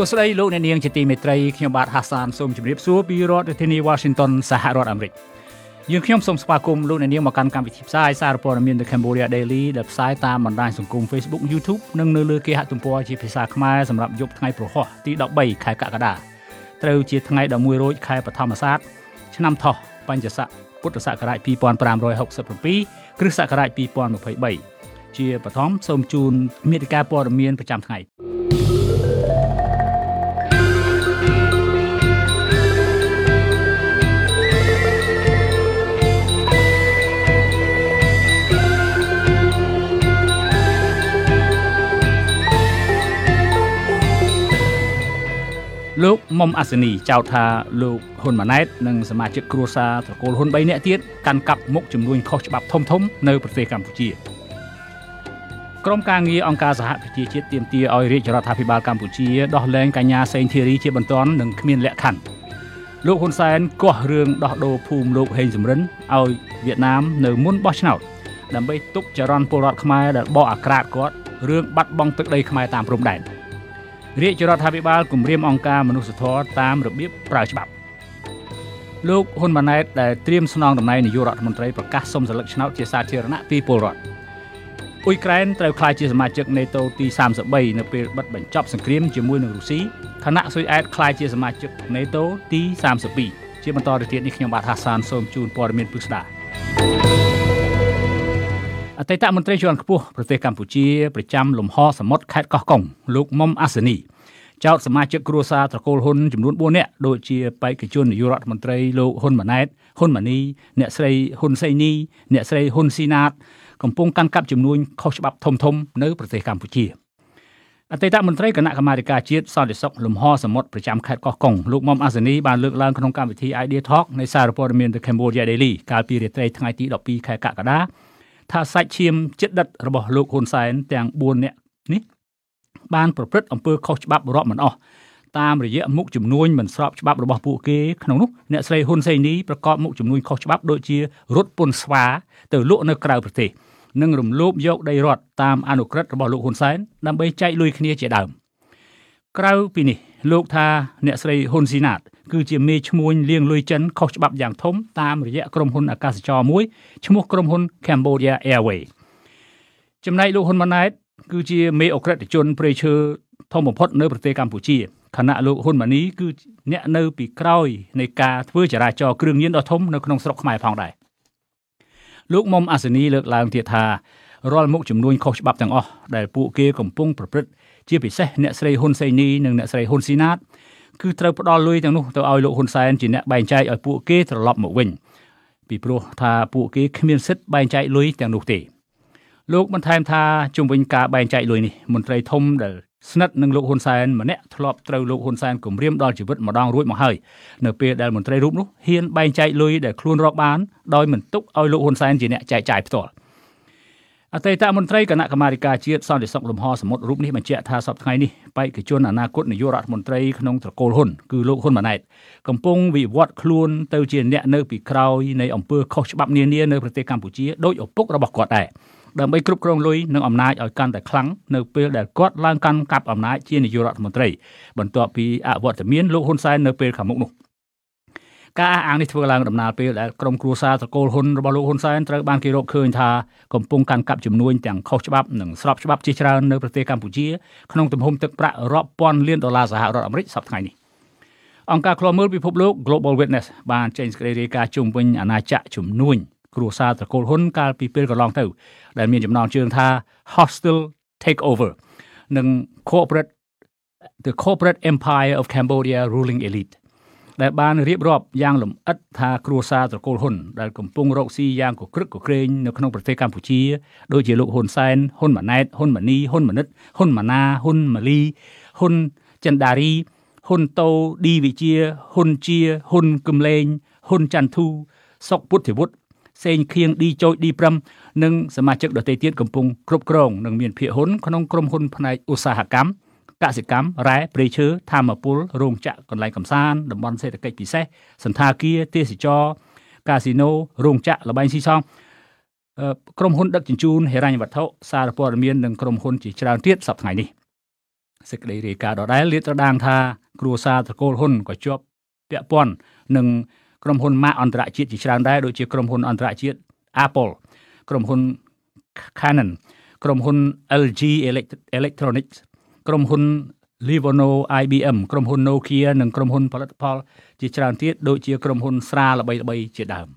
ួស្តីលោកអ្នកនាងជាទីមេត្រីខ្ញុំបាទហាសានសូមជម្រាបសួរពីរដ្ឋធានី Washington សហរដ្ឋអាមេរិកយើងខ្ញុំសូមស្វាគមន៍លោកអ្នកនាងមកកាន់កម្មវិធីផ្សាយសារព័ត៌មាន The Cambodia Daily ដែលផ្សាយតាមបណ្ដាញសង្គម Facebook YouTube និងនៅលើគេហទំព័រជាភាសាខ្មែរសម្រាប់យប់ថ្ងៃប្រហោះទី13ខែកក្កដាត្រូវជាថ្ងៃ11រោចខែបឋមសាទឆ្នាំថោះបញ្ញស័កពុទ្ធសករាជ2567គ្រិស្តសករាជ2023ជាបឋមសូមជូនមេតិការព័ត៌មានប្រចាំថ្ងៃ លោកមុំអាសនីចោទថាលោកហ៊ុនម៉ាណែតនិងសមាជិកគ្រួសារត្រកូលហ៊ុន3នាក់ទៀតកាន់កាប់មុខចំនួនខុសច្បាប់ធំធំនៅប្រទេសកម្ពុជាក្រុមការងារអង្គការសហប្រជាជាតិទាមទារឲ្យរាជរដ្ឋាភិបាលកម្ពុជាដោះលែងកញ្ញាសេងធីរីជាបន្ទាន់និងគ្មានលក្ខខណ្ឌលោកហ៊ុនសែនគាស់រឿងដោះដូរភូមិលោកហេងសំរិនឲ្យវៀតណាមនៅមុនបោះឆ្នោតដើម្បីទុកចរន្តពលរដ្ឋខ្មែរដែលបកអាក្រាតគាត់រឿងបាត់បង់ទឹកដីខ្មែរតាមព្រំដែន រាជរដ្ឋាភិបាលគម្រាមអង្គការមនុស្សធម៌តាមរបៀបប្រើច្បាប់លោកហ៊ុនម៉ាណែតដែលត្រៀមស្នងតំណែងនាយករដ្ឋមន្ត្រីប្រកាសសុំសិលឹកឆ្នោតជាសាធារណៈពីពលរដ្ឋអ៊ុយក្រែនត្រូវក្លាយជាសមាជិក NATO ទី33នៅពេលបិទបញ្ចប់សង្គ្រាមជាមួយនឹងរុស្ស៊ីខណៈស៊ុយអែតក្លាយជាសមាជិក NATO ទី32ជាបន្តទៅទៀតនេះខ្ញុំបាទហាសានសូមជូនព័ត៌មានពិស្ដា អតីតមន្ត្រីជាន់ខ្ពស់ប្រទេសកម្ពុជាប្រចាំលំហសមុទ្រខេត្តកោះកុងលោកមុំអាសនីចោតសមាជិកគ្រួសារត្រកូលហ៊ុនចំនួន4នាក់ដូចជាបេក្ខជននាយករដ្ឋមន្ត្រីលោកហ៊ុនម៉ាណែតហ៊ុនម៉ានីអ្នកស្រីហ៊ុនសៃនីអ្នកស្រីហ៊ុនស៊ីណាតកំពុងកាន់កាប់ចំនួនខុសច្បាប់ធំធំនៅប្រទេសកម្ពុជាអតីតមន្ត្រីគណៈកម្មាធិការជាតិសន្តិសុខលំហសមុទ្រប្រចាំខេត្តកោះកុងលោកមុំអាសានីបានលើកឡើងក្នុងកម្មវិធី Idea Talk នៃសារព័ត៌មាន The Cambodia Daily កាលពីរាត្រីថ្ងៃទី12ខែកក្កដា ថាសាច់ឈាមចិត្តដិតរបស់លោកហ៊ុនសែនទាំង4នាក់នេះបានប្រព្រឹត្តអំពើខុសច្បាប់រាប់មិនអស់តាមរយៈមុខចំនួនមិនស្របច្បាប់របស់ពួកគេក្នុងនោះអ្នកស្រីហ៊ុនសែននីប្រកបមុខចំនួនខុសច្បាប់ដូចជារត់ពន្ធស្វាទៅលក់នៅក្រៅប្រទេសនិងរំលោភយកដីរដ្ឋតាមអនុក្រឹត្យរបស់លោកហ៊ុនសែនដើម្បីចែកលុយគ្នាជាដើមក្រៅពីនេះលោកថាអ្នកស្រីហ៊ុនស៊ីណាត គឺជាមេឈ្មួញលៀងលុយចិនខុសច្បាប់យ៉ាងធំតាមរយៈក្រុមហ៊ុនអាកាសចរមួយឈ្មោះក្រុមហ៊ុន Cambodia Airways ចំណែកលោកហ៊ុនម៉ាណែតគឺជាមេអក្រិតជនព្រៃឈើធំបំផុតនៅប្រទេសកម្ពុជាខណៈលោកហ៊ុនម៉ាណីគឺអ្នកនៅពីក្រោយនៃការធ្វើចរាចរណ៍គ្រឿងញៀនដ៏ធំនៅក្នុងស្រុកខ្មែរផងដែរលោកមុំអាសនីលើកឡើងទៀតថារាល់មុខចំនួនខុសច្បាប់ទាំងអស់ដែលពួកគេកំពុងប្រព្រឹត្តជាពិសេសអ្នកស្រីហ៊ុនសៃនីនិងអ្នកស្រីហ៊ុនស៊ីណាត គឺត្រូវផ្ដល់លុយទាំងនោះទៅឲ្យលោកហ៊ុនសែនជាអ្នកបែងចែកឲ្យពួកគេត្រឡប់មកវិញពីព្រោះថាពួកគេគ្មានសិទ្ធិបែងចែកលុយទាំងនោះទេលោកបន្ថែមថាជំវិញការបែងចែកលុយនេះមន្ត្រីធំដែលស្និទ្ធនឹងលោកហ៊ុនសែនម្នាក់ធ្លាប់ត្រូវលោកហ៊ុនសែនគំរាមដល់ជីវិតម្ដងរួចមកហើយនៅពេលដែលមន្ត្រីរូបនោះហ៊ានបែងចែកលុយដែលខ្លួនរកបានដោយមិនទុកឲ្យលោកហ៊ុនសែនជាអ្នកចែកចាយផ្ទាល់ អតីតមន្ត្រីគណៈកម្មាធិការជាតិសន្តិសុខលំហសមុទ្ររូបនេះបញ្ជាក់ថាសប្តាហ៍ថ្ងៃនេះបេក្ខជនអនាគតនាយករដ្ឋមន្ត្រីក្នុងត្រកូលហ៊ុនគឺលោកហ៊ុនម៉ាណែតកំពុងវិវត្តខ្លួនទៅជាអ្នកនៅពីក្រោយនៃអំពើខុសច្បាប់នានានៅប្រទេសកម្ពុជាដោយឪពុករបស់គាត់ដែរដើម្បីគ្រប់គ្រងលុយនិងអំណាចឲ្យកាន់តែខ្លាំងនៅពេលដែលគាត់ឡើងកាន់កាប់អំណាចជានាយករដ្ឋមន្ត្រីបន្ទាប់ពីអវត្តមានលោកហ៊ុនសែននៅពេលខាងមុខនោះ ការអះអាងនេះធ្វើឡើងដំណើរពេលដែលក្រុមគ្រួសារត្រកូលហ៊ុនរបស់លោកហ៊ុនសែនត្រូវបានគេរកឃើញថាកំពុងកាន់កាប់ចំនួនទាំងខុសច្បាប់និងស្របច្បាប់ជាច្រើននៅប្រទេសកម្ពុជាក្នុងទំហំទឹកប្រាក់រាប់ពាន់លានដុល្លារសហរដ្ឋអាមេរិកសប្តាហ៍ថ្ងៃនេះអង្គការឃ្លាំមើលពិភពលោក Global Witness បានចេញសេចក្តីរាយការណ៍ជុំវិញអាណាចក្រជំនួញគ្រួសារត្រកូលហ៊ុនកាលពីពេលកន្លងទៅ ដែលមានចំណងជើងថា hostile takeover និង corporate the corporate empire of Cambodia ruling elite ដែលបានរៀបរាប់យ៉ាងលម្អិតថាគ្រួសារត្រកូលហ៊ុនដែលកំពុងរកស៊ីយ៉ាងកក្រឹកកក្រែងនៅក្នុងប្រទេសកម្ពុជាដូចជាលោកហ៊ុនសែនហ៊ុនម៉ាណែតហ៊ុនម៉ានីហ៊ុនម៉ានិតហ៊ុនម៉ាណាហ៊ុនម៉ាលីហ៊ុនចិនដារីហ៊ុនតូឌីវិជាហ៊ុនជាហ៊ុនគឹមលេងហ៊ុនច័ន្ទធូសុកពុទ្ធិវុឌ្ឍសេងខៀងឌីចូចឌី5និងសមាជិកដទៃទៀតកំពុងគ្រប់គ្រងនិងមានភាគហ៊ុនក្នុងក្រុមហ៊ុនផ្នែកឧស្សាហកម្ម កសិកម្មរ៉ែព្រៃឈើធម្មពលរោងចក្រកន្លែងកំសាន្តតំបន់សេដ្ឋកិច្ចពិសេសសន្តាគារទេសចរកាស៊ីណូរោងចក្រលបែងស៊ីសងក្រុមហ៊ុនដឹកជញ្ជូនហិរញ្ញវត្ថុសារព័ត៌មាននិងក្រុមហ៊ុនជាច្រើនទៀតសប្តាហ៍ថ្ងៃនេះសេចក្តីរាយការណ៍ដដែលលាតត្រដាងថាគ្រួសារត្រកូលហ៊ុនក៏ជាប់ពាក់ព័ន្ធនឹងក្រុមហ៊ុនម៉ាកអន្តរជាតិជាច្រើនដែរដូចជាក្រុមហ៊ុនអន្តរជាតិ Apple ក្រុមហ៊ុន Canon ក្រុមហ៊ុន LG Electronics ក្រុមហ៊ុន Livono IBM ក្រុមហ៊ុន Nokia និងក្រុមហ៊ុនផលិតផលជាច្រើនទៀតដូចជាក្រុមហ៊ុនស្រាល្បីៗជាដើម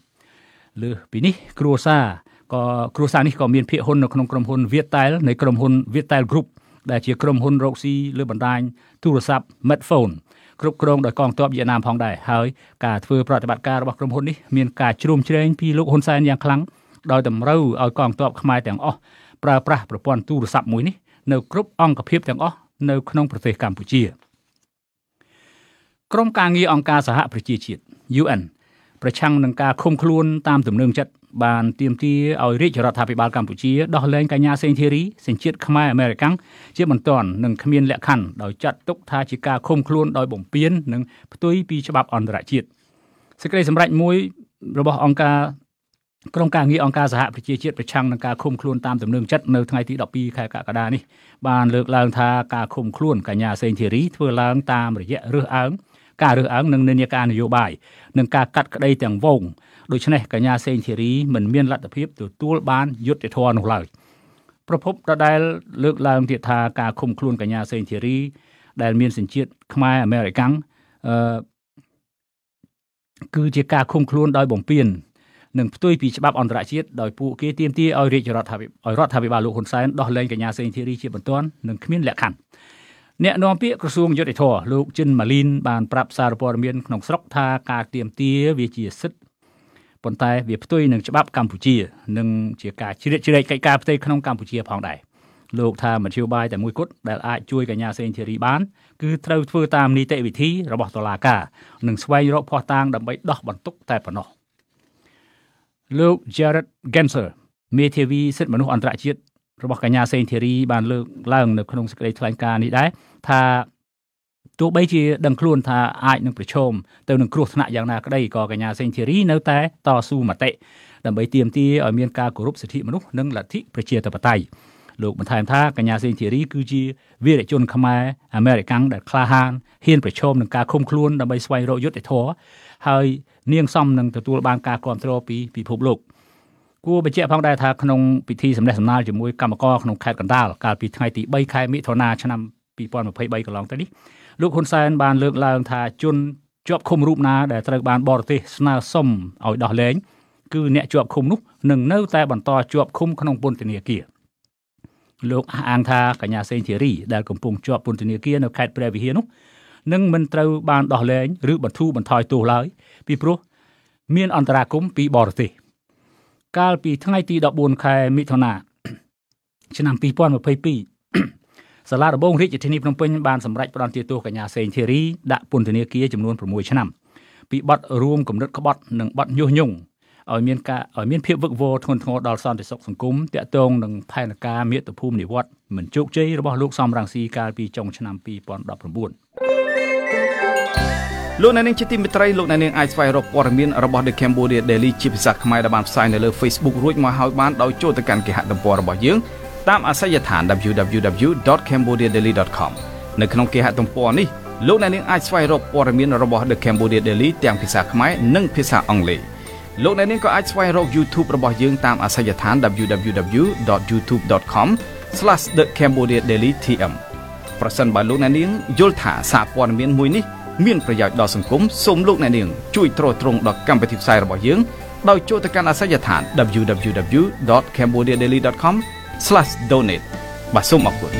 លើពីនេះគ្រួសារក៏គ្រួសារនេះក៏មានភាគហ៊ុននៅក្នុងក្រុមហ៊ុន Viettel នៃក្រុមហ៊ុន Viettel Group ដែលជាក្រុមហ៊ុនរកស៊ីលើបណ្ដាញទូរស័ព្ទ Smartphone គ្រប់គ្រងដោយកងទ័ពវៀតណាមផងដែរហើយការធ្វើប្រតិបត្តិការរបស់ក្រុមហ៊ុននេះមានការជ្រោមជ្រែងពីលោកហ៊ុនសែនយ៉ាងខ្លាំងដោយតម្រូវឲ្យកងទ័ពខ្មែរទាំងអស់ប្រើប្រាស់ប្រព័ន្ធទូរស័ព្ទមួយនេះ នៅគ្រប់អង្គភាពទាំងអស់នៅក្នុងប្រទេសកម្ពុជាក្រុមការងារអង្គការសហប្រជាជាតិ UN ប្រឆាំងនឹងការឃុំខ្លួនតាមទំនឹងចិត្តបានទាមទារឲ្យរាជរដ្ឋាភិបាលកម្ពុជាដោះលែងកញ្ញាសេងធីរីសញ្ជាតិខ្មែរអាមេរិកាំងជាបន្ទាន់និងគ្មានលក្ខខណ្ឌដោយចាត់ទុកថាជាការឃុំខ្លួនដោយបំពាននិងផ្ទុយពីច្បាប់អន្តរជាតិសេចក្តីសម្រេចមួយរបស់អង្គការ ក្រុមការងារអង្គការសហប្រជាជាតិប្រឆាំងនឹងការឃុំខ្លួនតាមទំនឹងចិត្តនៅថ្ងៃទី12ខែកក្កដានេះបានលើកឡើងថាការឃុំខ្លួនកញ្ញាសេងធីរីធ្វើឡើងតាមរយៈរើសអើងការរើសអើងនិងនិន្នាការនយោបាយនិងការកាត់ក្តីទាំងវងដូច្នេះកញ្ញាសេងធីរីមិនមានលទ្ធភាពទទួលបានយុត្តិធម៌នោះឡើយប្រពន្ធដដែលលើកឡើងទៀតថាការឃុំខ្លួនកញ្ញាសេងធីរីដែលមានសញ្ជាតិខ្មែរអាមេរិកាំងអឺគឺជាការឃុំខ្លួនដោយបំពាន និងផ្ទុយពីច្បាប់អន្តរជាតិដោយពួកគេទាមទារឲ្យរាជរដ្ឋាភិបាលឲ្យរដ្ឋាភិបាលលោកហ៊ុនសែនដោះលែងកញ្ញាសេងធីរីជាបន្ទាន់និងគ្មានលក្ខខណ្ឌអ្នកនាំពាក្យក្រសួងយុតិធធលោកចិនម៉ាលីនបានប្រាប់សារព័ត៌មានក្នុងស្រុកថាការទៀមទាវាជាសិទ្ធិប៉ុន្តែវាផ្ទុយនឹងច្បាប់កម្ពុជានិងជាការជ្រៀតជ្រែកកិច្ចការផ្ទៃក្នុងកម្ពុជាផងដែរលោកថាមធ្យោបាយតែមួយគត់ដែលអាចជួយកញ្ញាសេងធីរីបានគឺត្រូវធ្វើតាមនីតិវិធីរបស់តុលាការនិងស្វែងរកភស្តុតាងដើម្បីដោះបន្ទុកតែប៉ុណ្ណោះ លោក Jared Genser មេធាវីសិទ្ធិមនុស្សអន្តរជាតិរបស់កញ្ញាសេងធីរីបានលើកឡើងនៅក្នុងសេចក្តីថ្លែងការណ៍នេះដែរថាទោះបីជាដឹងខ្លួនថាអាចនឹងប្រឈមទៅនឹងគ្រោះថ្នាក់យ៉ាងណាក្តីក៏កញ្ញាសេងធីរីនៅតែតស៊ូមតិដើម្បីទាមទារឲ្យមានការគោរពសិទ្ធិមនុស្សនិងលទ្ធិប្រជាធិបតេយ្យលោកបន្ថែមថាកញ្ញាសេងធីរីគឺជាវីរជនខ្មែរអាមេរិកាំងដែលក្លាហានហ៊ានប្រឈមនឹងការឃុំខ្លួនដើម្បីស្វែងរកយុត្តិធម៌ ហើយនាងសំនឹងទទួលបានការគ្រប់គ្រងពីពិភពលោកគួរបញ្ជាក់ផងដែរថាក្នុងពិធីសម្ដែងសម្ដាលជាមួយកម្មករក្នុងខេត្តកណ្ដាលកាលពីថ្ងៃទី3ខែមិថុនាឆ្នាំ2023កន្លងទៅនេះលោកហ៊ុនសែនបានលើកឡើងថាជនជាប់ឃុំរូបណាដែលត្រូវបានបរទេសស្នើសុំឲ្យដោះលែងគឺអ្នកជាប់ឃុំនោះនឹងនៅតែបន្តជាប់ឃុំក្នុងពន្ធនាគារលោកអះអាងថាកញ្ញាសេងធីរីដែលកំពុងជាប់ពន្ធនាគារនៅខេត្តព្រះវិហារនោះ នឹងមិនត្រូវបានដោះលែងឬបន្ធូរបន្ថយទោសឡើយពីព្រោះមានអន្តរាគមពីបរទេសកាលពីថ្ងៃទី14ខែមិថុនាឆ្នាំ2022សាលាដំបងរាជធានីភ្នំពេញបានសម្រេចផ្តន្ទាទោសកញ្ញាសេងធីរីដាក់ពន្ធនាគារចំនួន6ឆ្នាំពីបទរួមគំនិតក្បត់និងបទញុះញង់ឲ្យមានការឲ្យមានភាពវឹកវរធ្ងន់ធ្ងរដល់សន្តិសុខសង្គមតាក់ទងនឹងផែនការមាតុភូមិនិវត្តមិនជោគជ័យរបស់លោកសំរងស៊ីកាលពីចុងឆ្នាំ2019 លោកអ្នកនាងជាទីមេត្រីលោកអ្នកនាងអាចស្វែងរកព័ត៌មានរបស់ The Cambodia Daily ជាភាសាខ្មែរដែលបានផ្សាយនៅលើ Facebook រួចមកហើយបានដោយចូលទៅកាន់គេហទំព័ររបស់យើងតាមអាសយដ្ឋាន www.cambodiadaily.com នៅក្នុងគេហទំព័រនេះលោកអ្នកនាងអាចស្វែងរកព័ត៌មានរបស់ The Cambodia Daily ទាំងភាសាខ្មែរនិងភាសាអង់គ្លេសលោកអ្នកនាងក៏អាចស្វែងរក YouTube របស់យើងតាមអាសយដ្ឋាន www.youtube.com/thecambodiadailytm ប្រសិនបើលោកអ្នកនាងយល់ថាសារព័ត៌មានមួយនេះ មានប្រយោជន៍ដល់សង្គមសូមលោកអ្នកនាងជួយទ្រទ្រង់ដល់កម្មវិធីផ្សាយរបស់យើងដោយចូលទៅកាន់អាសយដ្ឋាន www.cambodiadaily.com /donate បាទសូមអរគុណ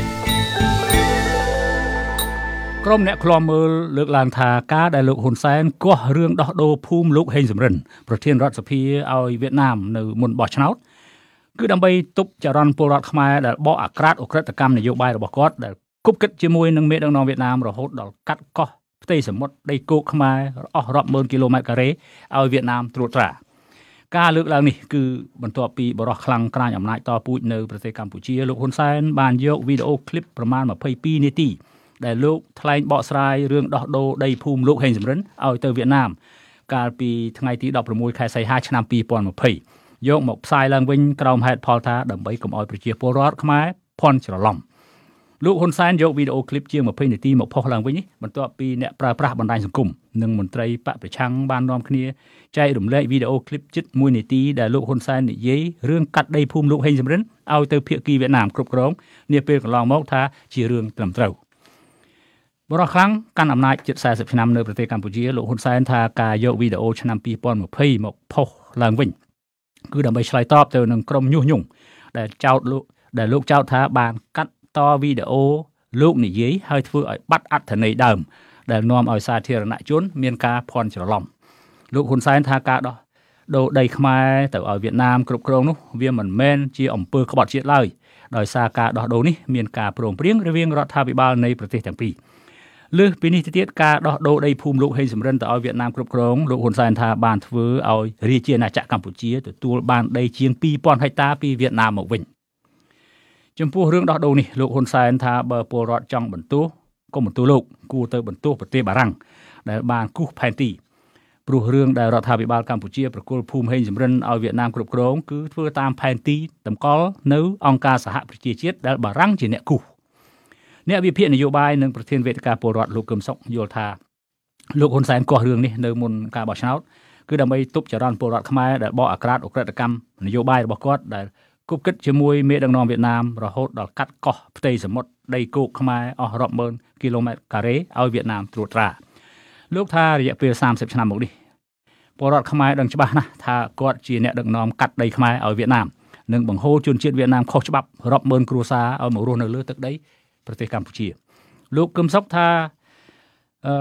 ក្រុមអ្នកឃ្លាំមើលលើកឡើងថាការដែលលោកហ៊ុនសែនគាស់រឿងដោះដូរភូមិលោកហេងសំរិនប្រធានរដ្ឋសភាឲ្យវៀតណាមនៅមុនបោះឆ្នោតគឺដើម្បីទប់ចរន្តពលរដ្ឋខ្មែរដែលបកអាក្រាតអក្រិតកម្មនយោបាយរបស់គាត់ដែលគប់គិតជាមួយនឹងមេដឹកនាំវៀតណាមរហូតដល់កាត់កោះ ផ្ទៃសមុទ្រដីគោកខ្មែរអស់រាប់ម៉ឺនគីឡូម៉ែត្រការ៉េឲ្យវៀតណាមត្រួតត្រា ការលើកឡើងនេះគឺបន្ទាប់ពីបរិះខ្លាំងក្រាញអំណាចតពូជនៅប្រទេសកម្ពុជាលោកហ៊ុនសែនបានយកវីដេអូឃ្លីបប្រមាណ22នាទីដែលលោកថ្លែងបកស្រាយរឿងដោះដូរដីភូមិលោកហេងសំរិនឲ្យទៅវៀតណាមកាលពីថ្ងៃទី16ខែសីហាឆ្នាំ2020យកមកផ្សាយឡើងវិញក្រោមហេតុផលថាដើម្បីកុំឲ្យប្រជាពលរដ្ឋខ្មែរភ័ន្តច្រឡំ លោកហ៊ុនសែនយកវីដេអូឃ្លីបជាង20នាទីមកផុសឡើងវិញនេះបន្ទាប់ពីអ្នកប្រើប្រាស់បណ្ដាញសង្គមនិងមន្ត្រីបកប្រឆាំងបាននាំគ្នាចែករំលែកវីដេអូឃ្លីបជិត1នាទីដែលលោកហ៊ុនសែននិយាយរឿងកាត់ដីភូមិលោកហេងសំរិនឲ្យទៅភៀកគីវៀតណាមគ្រប់គ្រងនាពេលកន្លងមកថាជារឿងត្រឹមត្រូវបរិខាំងកាន់អំណាចជិត40ឆ្នាំនៅប្រទេសកម្ពុជាលោកហ៊ុនសែនថាការយកវីដេអូឆ្នាំ2020មកផុសឡើងវិញគឺដើម្បីឆ្លើយតបទៅនឹងក្រុមញុះញង់ដែលចោទលោកដែលលោកចោទថាបានកាត់ត វីដេអូលោកនិយាយហើយធ្វើឲ្យបាត់អត្ថន័យដើម ដែលនាំឲ្យសាធារណជន មានការភ័ន្តច្រឡំលោកហ៊ុនសែនថាការដោះដូរដីខ្មែរទៅឲ្យវៀតណាមគ្រប់គ្រងនោះវាមិនមែនជាអំពើក្បត់ជាតិឡើយដោយសារការដោះដូរនេះមានការព្រមព្រៀងរវាងរដ្ឋាភិបាលនៃប្រទេសទាំងពីរលើសពីនេះទៅទៀតការដោះដូរដីភូមិលោកហេងសំរិនទៅឲ្យវៀតណាមគ្រប់គ្រងលោកហ៊ុនសែនថាបានធ្វើឲ្យរាជាណាចក្រកម្ពុជាទទួលបានដីជាង2000ហិកតាពីវៀតណាមមកវិញ ចំពោះរឿងដោះដូរនេះលោកហ៊ុនសែនថាបើពលរដ្ឋចង់បន្ទោសក៏បន្ទោសលោកគួរទៅបន្ទោសប្រទេសបារាំងដែលបានគូសផែនទីព្រោះរឿងដែលរដ្ឋាភិបាលកម្ពុជាប្រគល់ភូមិហេងសំរិនឲ្យវៀតណាមគ្រប់គ្រងគឺធ្វើតាមផែនទីតម្កល់នៅអង្គការសហប្រជាជាតិដែលបារាំងជាអ្នកគូសអ្នកវិភាគនយោបាយនិងប្រធានវេទិកាពលរដ្ឋលោកកឹមសុខយល់ថាលោកហ៊ុនសែនកោះរឿងនេះនៅមុនការបោះឆ្នោតគឺដើម្បីទប់ចរន្តពលរដ្ឋខ្មែរដែលបកអាក្រាតអក្រិតកម្មនយោបាយរបស់គាត់ដែល គប់គិតជាមួយមេដឹកនាំវៀតណាមរហូតដល់កាត់កោះផ្ទៃសមុទ្រដីគោកខ្មែរអស់រាប់ម៉ឺនគីឡូម៉ែត្រការ៉េឲ្យវៀតណាមត្រួតត្រាលោកថារយៈពេល30ឆ្នាំមកនេះពលរដ្ឋខ្មែរដឹងច្បាស់ណាស់ថាគាត់ជាអ្នកដឹកនាំកាត់ដីខ្មែរឲ្យវៀតណាមនិងបង្ហូរជនជាតិវៀតណាមខុសច្បាប់រាប់ម៉ឺនគ្រួសារឲ្យមករស់នៅលើទឹកដីប្រទេសកម្ពុជា លោកកឹមសុខថាអឺ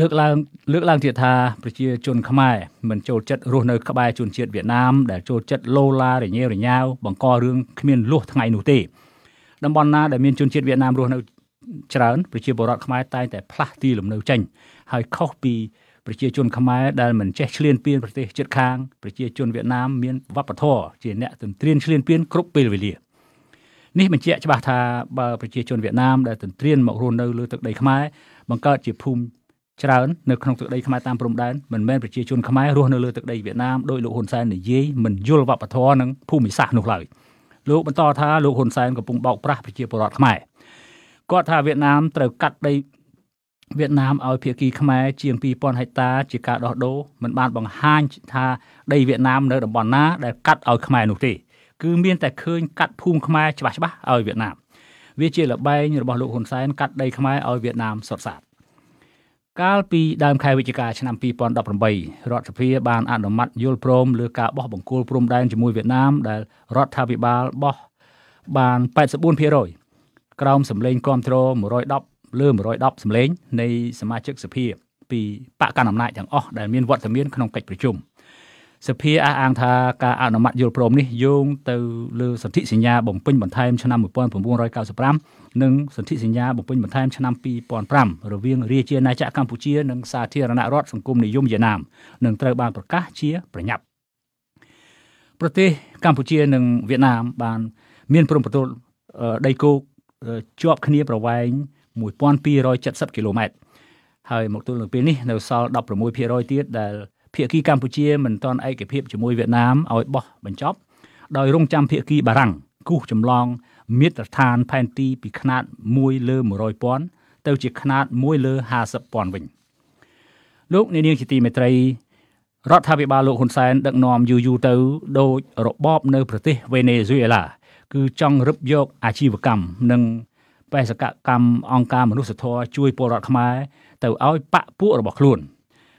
លើកឡើងលើកឡើងទៀតថាប្រជាជនខ្មែរមិនចូលចិត្តរស់នៅក្បែរជនជាតិវៀតណាមដែលចូលចិត្តឡូឡារញ៉េរញ៉ាវបង្ករឿងគ្មានលួសថ្ងៃនោះទេតំបន់ណាដែលមានជនជាតិវៀតណាមរស់នៅច្រើនប្រជាពលរដ្ឋខ្មែរតែងតែផ្លាស់ទីលំនៅចេញហើយខុសពីប្រជាជនខ្មែរដែលមិនចេះឈ្លានពានប្រទេសជិតខាងប្រជាជនវៀតណាមមានវប្បធម៌ជាអ្នកទន្ទ្រានឈ្លានពានគ្រប់ពេលវេលានេះបញ្ជាក់ច្បាស់ថាបើប្រជាជនវៀតណាមដែលទន្ទ្រានមករស់នៅលើទឹកដីខ្មែរបង្កើតជាភូមិ ច្រើននៅក្នុងទឹកដីខ្មែរតាមព្រំដែនមិនមែនប្រជាជនខ្មែររស់នៅលើទឹកដីវៀតណាមដោយលោកហ៊ុនសែននិយាយមិនយល់វប្បធម៌និងភូមិសាស្ត្រនោះឡើយលោកបន្តថាលោកហ៊ុនសែនកំពុងបោកប្រាស់ប្រជាពលរដ្ឋខ្មែរគាត់ថាវៀតណាមត្រូវកាត់ដីវៀតណាមឲ្យភៀកគីខ្មែរជាង2000ហិកតាជាការដោះដូរមិនបានបង្ហាញថាដីវៀតណាមនៅតំបន់ណាដែលកាត់ឲ្យខ្មែរនោះទេគឺមានតែឃើញកាត់ភូមិខ្មែរច្បាស់ច្បាស់ឲ្យវៀតណាមវាជាលបែងរបស់លោកហ៊ុនសែនកាត់ដីខ្មែរឲ្យវៀតណាមសុទ្ធសាធ កាលពីដើមខែវិច្ឆិកាឆ្នាំ2018រដ្ឋសភាបានអនុម័តយល់ព្រមលើការបោះបង្គោលព្រំដែនជាមួយវៀតណាមដែលរដ្ឋាភិបាលបោះបាន84%ក្រោមសម្លេងគ្រប់គ្រង110លើ110សម្លេងនៃសមាជិកសភាពីបកកណ្ដាលអំណាចទាំងអស់ដែលមានវត្តមានក្នុងកិច្ចប្រជុំ។ សភាអះអាងថាការអនុម័តយល់ព្រមនេះយោងទៅលើសន្ធិសញ្ញាបំពេញបន្ថែមឆ្នាំ1995និងសន្ធិសញ្ញាបំពេញបន្ថែមឆ្នាំ2005រវាងរាជាណាចក្រកម្ពុជានិងសាធារណរដ្ឋសង្គមនិយមវៀតណាមនឹងត្រូវបានប្រកាសជាប្រញាប់ប្រទេសកម្ពុជានិងវៀតណាមបានមានព្រំប្រទល់ដីគោកជាប់គ្នាប្រវែង1270គីឡូម៉ែត្រហើយមកទល់នឹងពេលនេះនៅសល់16%ទៀតដែល ភាគីកម្ពុជាមិនទាន់ឯកភាពជាមួយវៀតណាមឲ្យបោះបញ្ចប់ដោយរងចាំភាគីបារាំងគូសចម្លងមាត្រដ្ឋានផែនទីពីຂະຫນាត1លើ100,000ទៅជាຂະຫນាត1លើ50,000វិញលោកនាងជាទីមេត្រីរដ្ឋាភិបាលលោកហ៊ុនសែនដឹកនាំយូរយូរទៅដោយរបបនៅប្រទេសវេណេស៊ុយអេឡាគឺចង់រឹបយកអាជីវកម្មនិងបេសកកម្មអង្គការមនុស្សធម៌ជួយពលរដ្ឋខ្មែរទៅឲ្យបពពួករបស់ខ្លួន។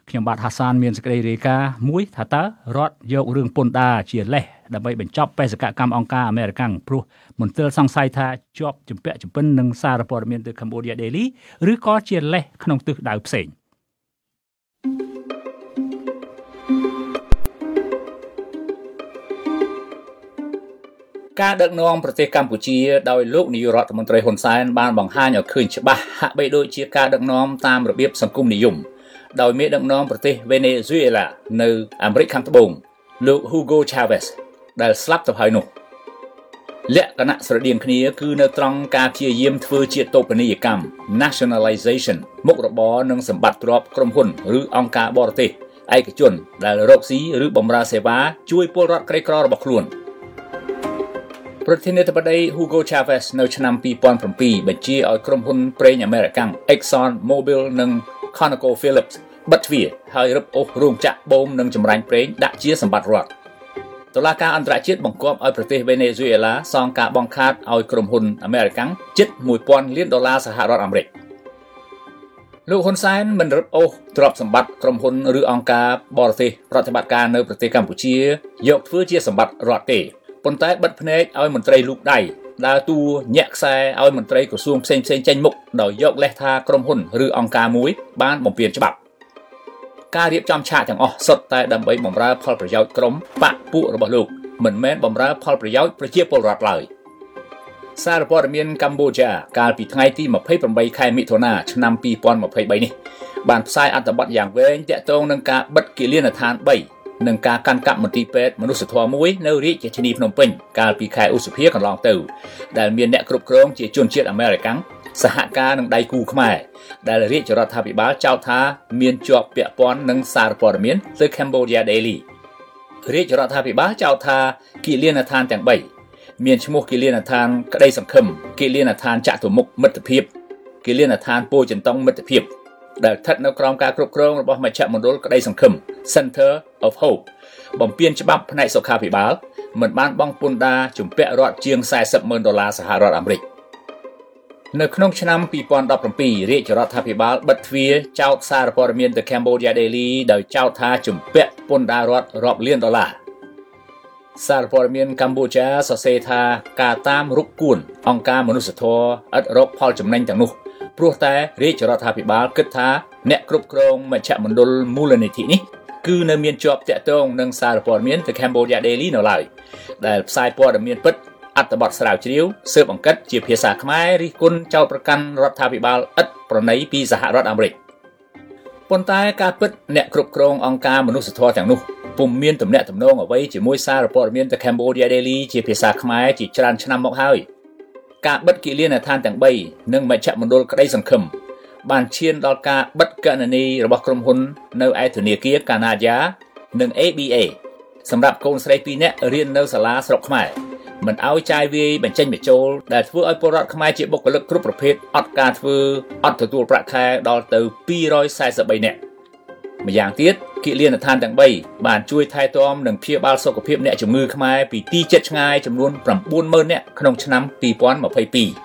ខ្ញុំបាទហាសានមានសេចក្តីរាយការណ៍មួយថាតើរដ្ឋយករឿងពន្ធដារជាលេសដើម្បីបញ្ចប់បេសកកម្មអង្គការអាមេរិកព្រោះមន្ទិលសង្ស័យថាជាប់ជំពាក់ជំពិននឹងសារព័ត៌មានទៅ Cambodia Daily ឬក៏ជាលេសក្នុងទិសដៅផ្សេងការដឹកនាំប្រទេសកម្ពុជាដោយលោកនាយករដ្ឋមន្ត្រីហ៊ុនសែនបានបង្ហាញឲ្យឃើញច្បាស់ហាក់បីដូចជាការដឹកនាំតាមរបៀបសង្គមនិយម ដោយមេដឹកនាំប្រទេសវេណេស៊ុយអេឡានៅអាមេរិកខាងត្បូងលោក Hugo Chavez ដែលស្លាប់ទៅហើយនោះលក្ខណៈស្រដៀងគ្នាគឺនៅត្រង់ការព្យាយាមធ្វើជាតូបនីយកម្ម nationalization មុខរបរនិងសម្បត្តិទ្រព្យក្រុមហ៊ុនឬអង្គការបរទេសឯកជនដែលរកស៊ីឬបម្រើសេវាជួយពលរដ្ឋក្រីក្ររបស់ខ្លួនប្រធានាធិបតី Hugo Chavez នៅឆ្នាំ2007បញ្ជាឲ្យក្រុមហ៊ុនប្រេងអាមេរិក Exxon Mobil និង ConocoPhillips បិទទ្វារហើយរឹបអូសរោងចក្របូមនិងចម្រាញ់ប្រេងដាក់ជាសម្បត្តិរដ្ឋតុលាការអន្តរជាតិបង្គាប់ឲ្យប្រទេសវេណេស៊ុយអេឡាសងការបង្ខាតឲ្យក្រុមហ៊ុនអាមេរិកជិត1000លានដុល្លារសហរដ្ឋអាមេរិកលោកហ៊ុនសែនមិនរឹបអូសទ្រព្យសម្បត្តិក្រុមហ៊ុនឬអង្គការបរទេសប្រតិបត្តិការនៅប្រទេសកម្ពុជា យកធ្វើជាសម្បត្តិរដ្ឋទេប៉ុន្តែបិទភ្នែកឲ្យមន្ត្រីលូកដៃ ដើរតួញាក់ខ្សែឲ្យមន្ត្រីក្រសួងផ្សេងផ្សេងចេញមុខដោយយកលេសថាក្រុមហ៊ុនឬអង្គការមួយបានបំពានច្បាប់ការរៀបចំឆាកទាំងអស់សុទ្ធតែដើម្បីបម្រើផលប្រយោជន៍ក្រុមបកពួករបស់លោកមិនមែនបម្រើផលប្រយោជន៍ប្រជាពលរដ្ឋឡើយសារព័ត៌មានកម្ពុជាកាលពីថ្ងៃទី28ខែមិថុនាឆ្នាំ2023នេះបានផ្សាយអត្ថបទយ៉ាងវែងទាក់ទងនឹងការបិទគិលានដ្ឋាន3 និងការកាន់កាប់មន្ទីរពេទ្យមនុស្សធម៌មួយនៅរាជធានីភ្នំពេញកាលពីខែឧសភាកន្លងទៅដែលមានអ្នកគ្រប់គ្រងជាជនជាតិអាមេរិកសហការនឹងដៃគូខ្មែរដែលរាជរដ្ឋាភិបាលចោទថាមានជាប់ពាក់ព័ន្ធនឹងសារព័ត៌មាន The Cambodia Daily រាជរដ្ឋាភិបាលចោទថាគិលានដ្ឋានទាំង3មានឈ្មោះគិលានដ្ឋានក្តីសង្ឃឹមគិលានដ្ឋានចតុមុខមិត្តភាពគិលានដ្ឋានពោចន្តងមិត្តភាព ដែលស្ថិតនៅក្រោមការគ្រប់គ្រងរបស់មជ្ឈមណ្ឌលក្តីសង្ឃឹម Center of Hope បំពេញច្បាប់ផ្នែកសុខាភិបាលមិនបានបង់ពន្ធដារជំពាក់រដ្ឋជាង40ម៉ឺនដុល្លារសហរដ្ឋអាមេរិកនៅក្នុងឆ្នាំ2017រាជរដ្ឋាភិបាលបិទទ្វារចោទសារព័ត៌មាន The Cambodia Daily ដោយចោទថាជំពាក់ពន្ធដាររដ្ឋរាប់លានដុល្លារសារព័ត៌មានកម្ពុជាសរសេរថាការតាមរុកគួនអង្គការមនុស្សធម៌ឥតរកផលចំណេញទាំងនោះ ព្រោះតែរាជរដ្ឋាភិបាលគិតថាអ្នកគ្រប់គ្រងមជ្ឈមណ្ឌលមូលនិធិនេះគឺនៅមានជាប់តាក់ទងនឹងសារព័ត៌មាន The Cambodia Daily នៅឡើយដែលផ្សាយព័ត៌មានពិតអត្ថបទស្រាវជ្រាវស៊ើបអង្កេតជាភាសាខ្មែររិះគន់ចោទប្រកាន់រដ្ឋាភិបាលឥតប្រណីពីសហរដ្ឋអាមេរិកប៉ុន្តែការពិតអ្នកគ្រប់គ្រងអង្គការមនុស្សធម៌ទាំងនោះពុំមានទំនាក់ទំនងអ្វីជាមួយសារព័ត៌មាន The Cambodia Daily ជាភាសាខ្មែរជាច្រើនឆ្នាំមកហើយ ការបិទគិលានដ្ឋានទាំង3និងមជ្ឈមណ្ឌលក្តីសង្ឃឹមបានឈានដល់ការបិទកណនីរបស់ក្រុមហ៊ុននៅឯធនាគារកាណាយ៉ានិង ABA សម្រាប់កូនស្រី2នាក់រៀននៅសាលាស្រុកខ្មែរមិនឲ្យចាយវាយបញ្ចេញបញ្ចូលដែលធ្វើឲ្យពលរដ្ឋខ្មែរជាបុគ្គលិកគ្រប់ប្រភេទអត់ការធ្វើអត់ទទួលប្រាក់ខែដល់ទៅ243នាក់ ម្យ៉ាងទៀតគិលានដ្ឋានទាំង3បានជួយថែទាំនិងព្យាបាលសុខភាពអ្នកជំងឺខ្មែរពីទីជិតឆ្ងាយចំនួន90000នាក់ក្នុងឆ្នាំ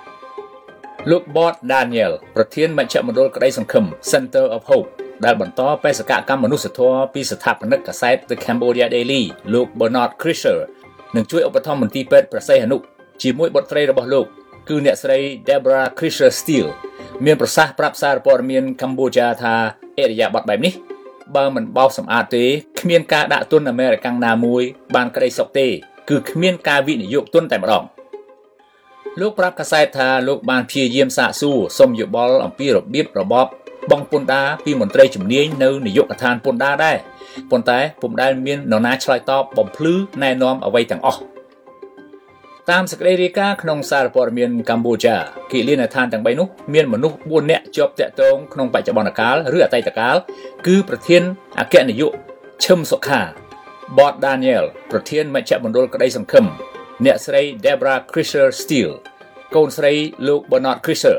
2022លោក Bot Daniel ប្រធានមជ្ឈមណ្ឌលក្តីសង្ឃឹម Center of Hope ដែលបន្តបេសកកម្មមនុស្សធម៌ពីស្ថាបនិកកាសែត The Cambodia Daily លោក Bernard Krischer នឹងជួយឧបត្ថម្ភមន្ទីរពេទ្យប្រសេះអនុជាមួយបុត្រីរបស់លោកគឺអ្នកស្រី Deborah Krischer Steele មានប្រសាសន៍ប្រាប់សារព័ត៌មានកម្ពុជាថាអរិយាប័ត្របែបនេះ បើមិនបោសសម្អាតទេគ្មានការដាក់ទុនអាមេរិកាំងណាមួយបានក្តីសុខទេ គឺគ្មានការវិនិយោគទុនតែម្ដងលោកប្រាប់កាសែតថាលោកបានព្យាយាមសាកសួរសុំយោបល់អំពីរបៀបរបបបងពុនដាពីមន្ត្រីជំនាញនៅនាយកដ្ឋានពុនដាដែរប៉ុន្តែពុំដែលមាននរណាឆ្លើយតបបំភ្លឺណែនាំអ្វីទាំងអស់ តាមសេចក្តីរាយការណ៍ក្នុងសារព័ត៌មានកម្ពុជាគិលានដ្ឋានទាំង3នោះមានមនុស្ស4នាក់ជាប់តាក់ទងក្នុងបច្ចុប្បន្នកាលឬអតីតកាលគឺប្រធានអគ្គនាយកឈឹមសុខា Bot Daniel ប្រធានមជ្ឈមណ្ឌលក្តីសង្ឃឹមអ្នកស្រី Debra Krisher Steele កូនស្រីលោក Bernard Krisher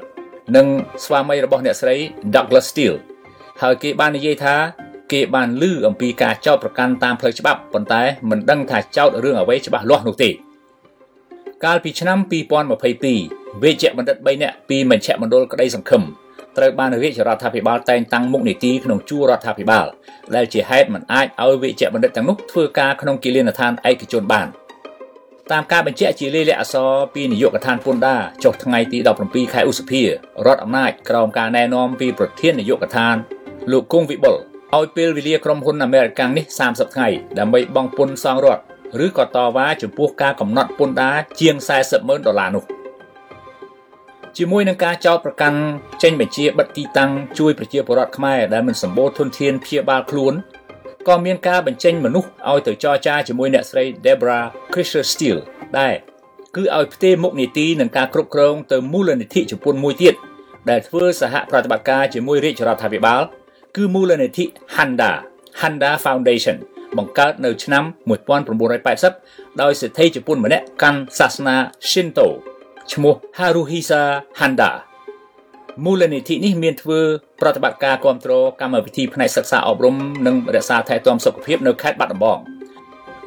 និងស្វាមីរបស់អ្នកស្រី Douglas Steele ហើយគេបាននិយាយថាគេបានឮអំពីការចោទប្រកាន់តាមផ្លូវច្បាប់ប៉ុន្តែមិនដឹងថាចោទរឿងអ្វីច្បាស់លាស់នោះទេ កាលពីឆ្នាំ2022វេជ្ជបណ្ឌិត3នាក់ពីមជ្ឈមណ្ឌលក្តីសង្ឃឹមត្រូវបានរាជរដ្ឋាភិបាលតែងតាំងមុខនីតិក្នុងជួររដ្ឋាភិបាលដែលជាហេតុមិនអាចឲ្យវេជ្ជបណ្ឌិតទាំងនោះធ្វើការក្នុងគិលានដ្ឋានឯកជនបានតាមការបញ្ជាក់ជាលេខអក្សរពីនាយកដ្ឋានពន្ធដារចុះថ្ងៃទី17ខែឧសភារដ្ឋអំណាចក្រោមការណែនាំពីប្រធាននាយកដ្ឋានលោកគង់វិបុលឲ្យពេលវេលាក្រុមហ៊ុនអាមេរិកនេះ30ថ្ងៃដើម្បីបង់ពន្ធសងរដ្ឋ ឬក៏តវ៉ាចំពោះការកំណត់ពន្ធដារជាង40ម៉ឺនដុល្លារនោះជាមួយនឹងការចោទប្រកាន់ចេញបញ្ជាបិទទីតាំងជួយប្រជាពលរដ្ឋខ្មែរដែលមិនសម្បូរធនធានព្យាបាលខ្លួនក៏មានការបញ្ចេញមនុស្សឲ្យទៅចរចាជាមួយអ្នកស្រី Debra Krisher Steele ដែរគឺឲ្យផ្ទេរមុខនីតិនឹងការគ្រប់គ្រងទៅមូលនិធិចំពោះមួយទៀតដែលធ្វើសហប្រតិបត្តិការជាមួយរាជរដ្ឋាភិបាលគឺមូលនិធិ Handa Handa Foundation បង្កើតនៅឆ្នាំ1980ដោយសេដ្ឋីជប៉ុនម្នាក់កាន់សាសនា Shinto ឈ្មោះ Haruhisa Handa មូលនិធិនេះមានធ្វើប្រតិបត្តិការគ្រប់គ្រងកម្មវិធីផ្នែកសិក្សាអប់រំនិងរក្សាថែទាំសុខភាពនៅខេត្តបាត់ដំបង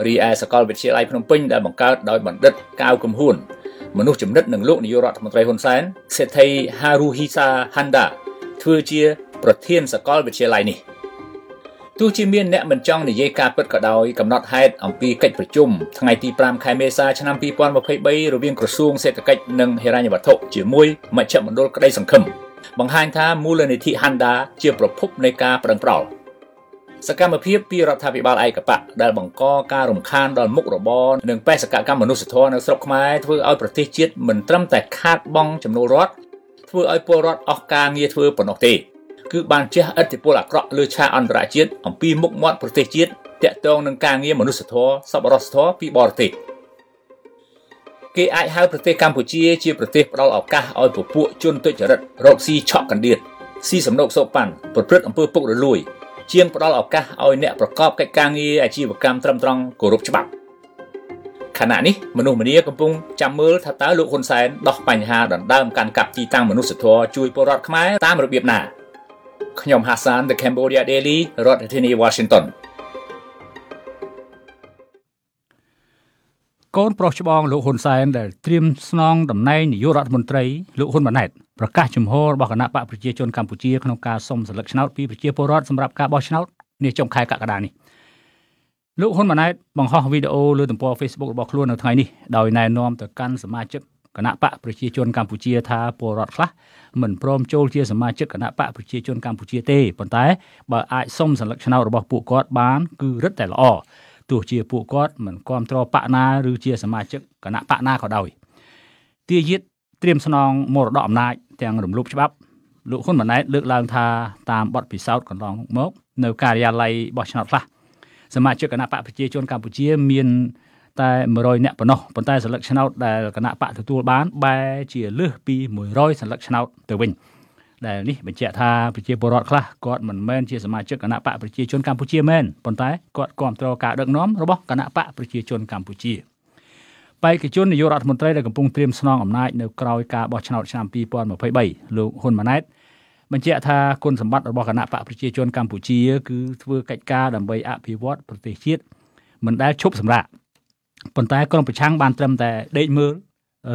រីឯសាកលវិទ្យាល័យភ្នំពេញដែលបង្កើតដោយបណ្ឌិតកាវកំហួនមនុស្សចំណិតនឹងលោកនាយករដ្ឋមន្ត្រីហ៊ុនសែនសេដ្ឋី Haruhisa Handa ធ្វើជា ប្រធានសាកលវិទ្យាល័យនេះ ទោះជាមានអ្នកមិនចង់និយាយការពិតក៏ដោយកំណត់ហេតុអំពីកិច្ចប្រជុំថ្ងៃទី5ខែមេសាឆ្នាំ2023រវាងក្រសួងសេដ្ឋកិច្ចនិងហិរញ្ញវត្ថុជាមួយមជ្ឈមណ្ឌលក្តីសង្ឃឹមបង្ហាញថាមូលនិធិ Handa ជាប្រភពនៃការប្រឹងប្រែងសកម្មភាពពីរដ្ឋាភិបាលឯកបៈដែលបង្កការរំខានដល់មុខរបរនិងបេសកកម្មមនុស្សធម៌នៅស្រុកខ្មែរធ្វើឲ្យប្រទេសជាតិមិនត្រឹមតែខាតបង់ចំណូលរដ្ឋធ្វើឲ្យពលរដ្ឋអស់ការងារធ្វើប៉ុណ្ណោះទេ គឺបានជះឥទ្ធិពលអាក្រក់លើឆាកអន្តរជាតិអំពីមុខមាត់ប្រទេសជាតិតាក់ទងនឹងការងារមនុស្សធម៌សប្បុរសធម៌ពីបរទេសគេអាចហៅប្រទេសកម្ពុជាជាប្រទេសផ្ដល់ឱកាសឲ្យពពួកជនទុច្ចរិតរកស៊ីឆក់កណ្ដៀតស៊ីសំណុកសោកប៉ាន់ប្រព្រឹត្តអំពើពុករលួយ ជាងផ្ដល់ឱកាសឲ្យអ្នកប្រកបកិច្ចការងារអាជីវកម្មត្រឹមត្រូវគោរពច្បាប់ខណៈនេះមនុស្សម្នាកំពុងចាំមើលថាតើលោកហ៊ុនសែនដោះបញ្ហាដណ្ដើមកាន់កាប់ទីតាំងមនុស្សធម៌ជួយពលរដ្ឋខ្មែរតាមរបៀបណា ខ្ញុំហាសាន The Cambodia Daily រដ្ឋធានី Washington កូនប្រុសច្បងលោកហ៊ុនសែនដែលត្រៀមស្នងតំណែងនាយករដ្ឋមន្ត្រីលោកហ៊ុនម៉ាណែតប្រកាសជំហររបស់គណៈបកប្រជាជនកម្ពុជាក្នុងការសុំសិលឹកឆ្នោតពីប្រជាពលរដ្ឋសម្រាប់ការបោះឆ្នោតនាចុងខែកក្កដានេះលោកហ៊ុនម៉ាណែតបង្ហោះវីដេអូលើទំព័រ Facebook របស់ខ្លួននៅថ្ងៃនេះដោយណែនាំទៅកាន់សមាជិក គណៈបកប្រជាជនកម្ពុជាថាពលរដ្ឋខ្លះមិនព្រមចូលជាសមាជិកគណៈបកប្រជាជនកម្ពុជាទេប៉ុន្តែបើអាចសុំសិលឹកឆ្នោតរបស់ពួកគាត់បានគឺរឹតតែល្អទោះជាពួកគាត់មិនគ្រប់គ្រងបកណាឬជាសមាជិកគណៈបកណាក៏ដោយទាយាទត្រៀមស្នងមរតកអំណាចទាំងរំលោភច្បាប់លោកហ៊ុនម៉ាណែតលើកឡើងថាតាមបទពិសោធន៍កន្លងមក នៅការិយាល័យបោះឆ្នោតខ្លះសមាជិកគណៈបកប្រជាជនកម្ពុជាមាន តែ100នាក់ប៉ុណ្ណោះប៉ុន្តែសិលឹកឆ្នោតដែលគណៈបកទទួលបានបែរជាលើសពី100សិលឹកឆ្នោតទៅវិញដែលនេះបញ្ជាក់ថាប្រជាពលរដ្ឋខ្លះគាត់មិនមែនជាសមាជិកគណៈបកប្រជាជនកម្ពុជាមែនប៉ុន្តែគាត់គ្រប់គ្រងការដឹកនាំរបស់គណៈបកប្រជាជនកម្ពុជាបេក្ខជននាយករដ្ឋមន្ត្រីដែលកំពុងត្រៀមស្នងអំណាចនៅក្រោយការបោះឆ្នោតឆ្នាំ2023លោកហ៊ុនម៉ាណែតបញ្ជាក់ថាគុណសម្បត្តិរបស់គណៈបកប្រជាជនកម្ពុជាគឺធ្វើកិច្ចការដើម្បីអភិវឌ្ឍប្រទេសជាតិមិនដែលឈប់សម្រាក ប៉ុន្តែក្រុមប្រឆាំងបានត្រឹមតែដេកមើល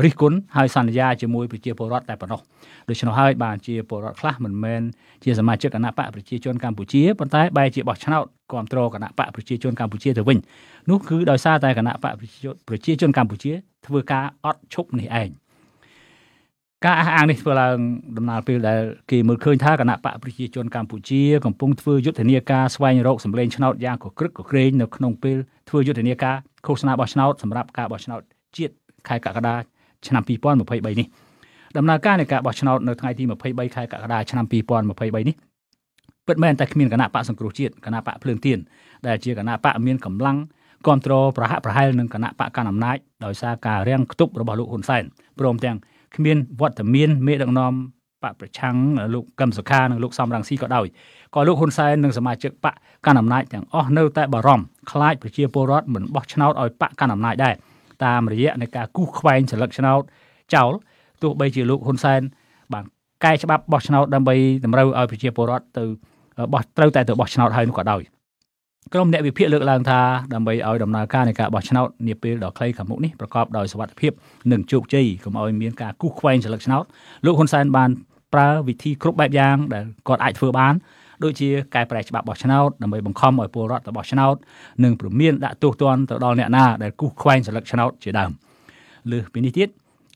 រិះគន់ហើយសន្យាជាមួយប្រជាពលរដ្ឋតែប៉ុណ្ណោះដូច្នោះហើយបានជាពលរដ្ឋខ្លះមិនមែនជាសមាជិកគណៈបកប្រជាជនកម្ពុជាប៉ុន្តែបែរជាបោះឆ្នោតគ្រប់គ្រងគណៈបកប្រជាជនកម្ពុជាទៅវិញនោះគឺដោយសារតែគណៈបកប្រជាជនកម្ពុជា ធ្វើការអត់ឈប់នេះឯងការអះអាងនេះធ្វើឡើងដំណើរពេលដែលគេមើលឃើញថាគណៈបកប្រជាជនកម្ពុជាកំពុងធ្វើយុទ្ធនាការស្វែងរកសម្លេងឆ្នោតយ៉ាងកក្រឹកកក្រែងនៅក្នុងពេលធ្វើយុទ្ធនាការ ឃោសនាបោះឆ្នោតសម្រាប់ការបោះឆ្នោតជាតិខែកក្កដាឆ្នាំ2023នេះដំណើរការនៃការបោះឆ្នោតនៅថ្ងៃទី23ខែកក្កដាឆ្នាំ2023នេះពិតមែនតែគ្មានគណៈបកសង្គ្រោះជាតិគណៈបកភ្លើងទៀនដែលជាគណៈបកមានកម្លាំងគ្រប់គ្រងប្រហាក់ប្រហែលនឹងគណៈបកកណ្ដាលអំណាចដោយសារការរាំងខ្ទប់របស់លោកហ៊ុនសែនព្រមទាំងគ្មានវត្តមានមេដឹកនាំ បកប្រឆាំងលោកកឹមសុខានិងលោកសំរងស៊ីក៏ដោយក៏លោកហ៊ុនសែននិងសមាជិកបកកណ្ដាលអំណាចទាំងអស់នៅតែបារម្ភខ្លាចប្រជាពលរដ្ឋមិនបោះឆ្នោតឲ្យបកកណ្ដាលអំណាចដែរតាមរយៈនៃការគូសខ្វែងសិលឹកឆ្នោតចោលទោះបីជាលោកហ៊ុនសែនបានកែច្បាប់បោះឆ្នោតដើម្បីតម្រូវឲ្យប្រជាពលរដ្ឋទៅបោះត្រូវតែទៅបោះឆ្នោតហើយនោះក៏ដោយក្រុមអ្នកវិភាគលើកឡើងថាដើម្បីឲ្យដំណើរការនៃការបោះឆ្នោតនាពេលដ៏ខ្លីខាងមុខនេះប្រកបដោយសុវត្ថិភាពនិងជោគជ័យកុំឲ្យមានការគូសខ្វែងសិលឹកឆ្នោតលោកហ៊ុនសែនបាន ប្រើវិធីគ្រប់បែបយ៉ាងដែលគាត់អាចធ្វើបានដូចជាកែប្រែច្បាប់បោះឆ្នោតដើម្បីបង្ខំឲ្យពលរដ្ឋទៅបោះឆ្នោតនិងព្រមានដាក់ទោសទណ្ឌទៅដល់អ្នកណាដែលគូសខ្វែងសិលឹកឆ្នោតជាដើមលើសពីនេះទៀត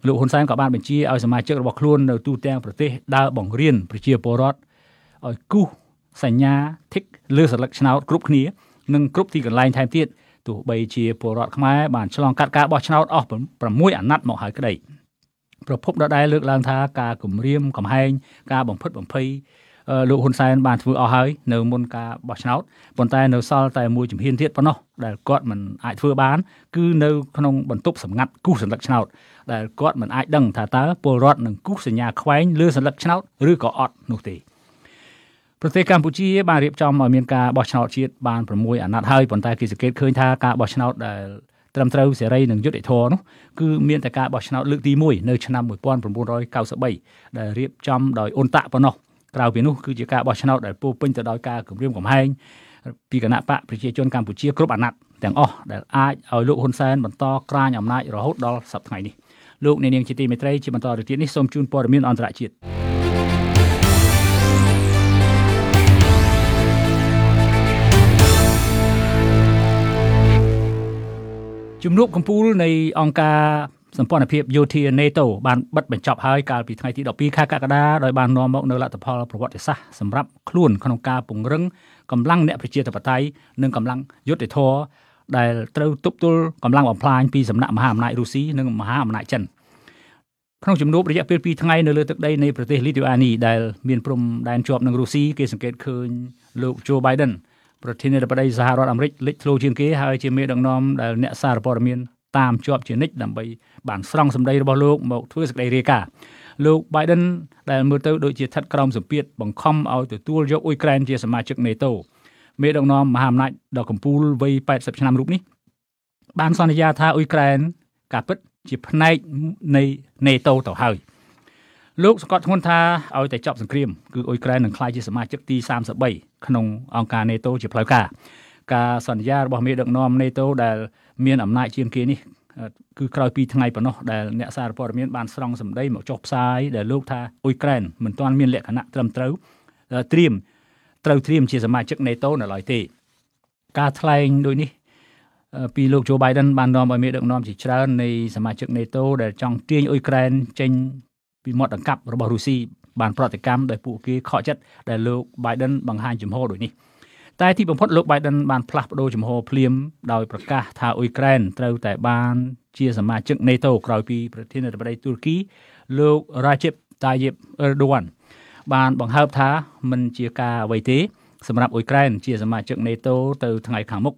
លោកហ៊ុនសែនក៏បានបញ្ជាឲ្យសមាជិករបស់ខ្លួននៅទូទាំងប្រទេសដើរបង្រៀនប្រជាពលរដ្ឋឲ្យគូសសញ្ញាធីកលើសិលឹកឆ្នោតគ្រប់គ្នានិងគ្រប់ទីកន្លែងថែមទៀតទោះបីជាពលរដ្ឋខ្មែរបានឆ្លងកាត់ការបោះឆ្នោតអស់6អាណត្តិមកហើយក្តី ប្រពន្ធដដែលលើកឡើងថាការគម្រាមកំហែងការបំផិតបំភ័យលោកហ៊ុនសែនបានធ្វើអស់ហើយនៅមុនការបោះឆ្នោតប៉ុន្តែនៅសល់តែមួយជំហានទៀតប៉ុណ្ណោះដែលគាត់មិនអាចធ្វើបាន គឺនៅក្នុងបន្ទប់សម្ងាត់គូសសន្លឹកឆ្នោតដែលគាត់មិនអាចដឹងថាតើពលរដ្ឋនឹងគូសសញ្ញាខ្វែងលើសន្លឹកឆ្នោតឬក៏អត់នោះទេប្រទេសកម្ពុជាបានរៀបចំឲ្យមានការបោះឆ្នោតជាតិបាន6អាណត្តិហើយប៉ុន្តែគេសង្កេតឃើញថាការបោះឆ្នោតដែល ត្រឹមត្រូវសេរីនិងយុត្តិធម៌នោះគឺមានតែការបោះឆ្នោតលើកទី1នៅឆ្នាំ1993ដែលរៀបចំដោយអ៊ុនតាក់ប៉ុណ្ណោះក្រៅពីនោះគឺជាការបោះឆ្នោតដែលពោពេញទៅដោយការគម្រាមកំហែងពីគណៈបកប្រជាជនកម្ពុជាគ្រប់អាណត្តិទាំងអស់ដែលអាចឲ្យលោកហ៊ុនសែនបន្តក្រាញអំណាចរហូតដល់សប្តាហ៍នេះលោកអ្នកនាងជាទីមេត្រីជាបន្តទៅទៀតនេះសូមជូនព័ត៌មានអន្តរជាតិ ជំនួបកម្ពុជានៃអង្គការសម្ព័ន្ធភាពយោធា NATO បានបិទបញ្ចប់ហើយកាលពីថ្ងៃទី12ខែកក្កដាដោយបាននាំមកនៅលទ្ធផលប្រវត្តិសាស្ត្រសម្រាប់ខ្លួនក្នុងការពង្រឹងកម្លាំងអ្នកប្រជាធិបតេយ្យនិងកម្លាំងយុទ្ធធរដែលត្រូវទប់ទល់កម្លាំងបំផ្លាញពីសំណាក់មហាអំណាចរុស្ស៊ីនិងមហាអំណាចចិនក្នុងជំនួបរយៈពេល2ថ្ងៃនៅលើទឹកដីនៃប្រទេសលីទុអានីដែលមានព្រំដែនជាប់នឹងរុស្ស៊ីគេសង្កេតឃើញលោក Joe Biden ប្រធានាធិបតីសហរដ្ឋអាមេរិកលេចធ្លោជាងគេហើយជាមេដឹកនាំដែលអ្នកសារព័ត៌មានតាមជាប់ជានិច្ចដើម្បីបានស្រង់សម្ដីរបស់លោកមកធ្វើសេចក្តីរាយការណ៍លោក Biden ដែលមើលទៅដូចជាស្ថិតក្រោមសម្ពាធបង្ខំឲ្យទទួលយកអ៊ុយក្រែនជាសមាជិក NATO មេដឹកនាំមហាអំណាចដ៏កំពូលវ័យ80ឆ្នាំរូបនេះបានសន្យាថាអ៊ុយក្រែនការពិតជាផ្នែកនៃ NATO ទៅហើយ លោកសង្កត់ធ្ងន់ថាឲ្យតែចប់សង្គ្រាមគឺអ៊ុយក្រែននឹងក្លាយជាសមាជិកទី33ក្នុងអង្គការ NATO ជាផ្លូវការការសន្យារបស់មេដឹកនាំ NATO ដែលមានអំណាចជាងគេនេះគឺក្រោយពីថ្ងៃប៉ុណ្ណោះដែលអ្នកសារព័ត៌មានបានស្រង់សម្ដីមកចុះផ្សាយដែលលោកថាអ៊ុយក្រែនមិនទាន់មានលក្ខណៈត្រឹមត្រូវត្រៀមត្រូវត្រៀមជាសមាជិក NATO នៅឡើយទេ ការថ្លែងដូចនេះពីលោក Joe Biden បាននាំឲ្យមានដឹកនាំជាច្រើននៃសមាជិក NATO ដែលចង់ទាញអ៊ុយក្រែនចេញ ពីមាត់ដង្កាប់របស់រុស្ស៊ីបានប្រតិកម្មដោយពួកគេខកចិត្តដែលលោក Biden បង្ហាញចំហដូចនេះតែទីបំផុតលោក Biden បានផ្លាស់ប្ដូរចំហភ្លាមដោយប្រកាសថាអ៊ុយក្រែនត្រូវតែបានជាសមាជិក NATO ក្រោយពីប្រធានាធិបតីទូរគីលោក Recep Tayyip Erdogan បានបង្ហើបថាមិនជាការអ្វីទេសម្រាប់អ៊ុយក្រែនជាសមាជិក NATO ទៅថ្ងៃខាងមុខ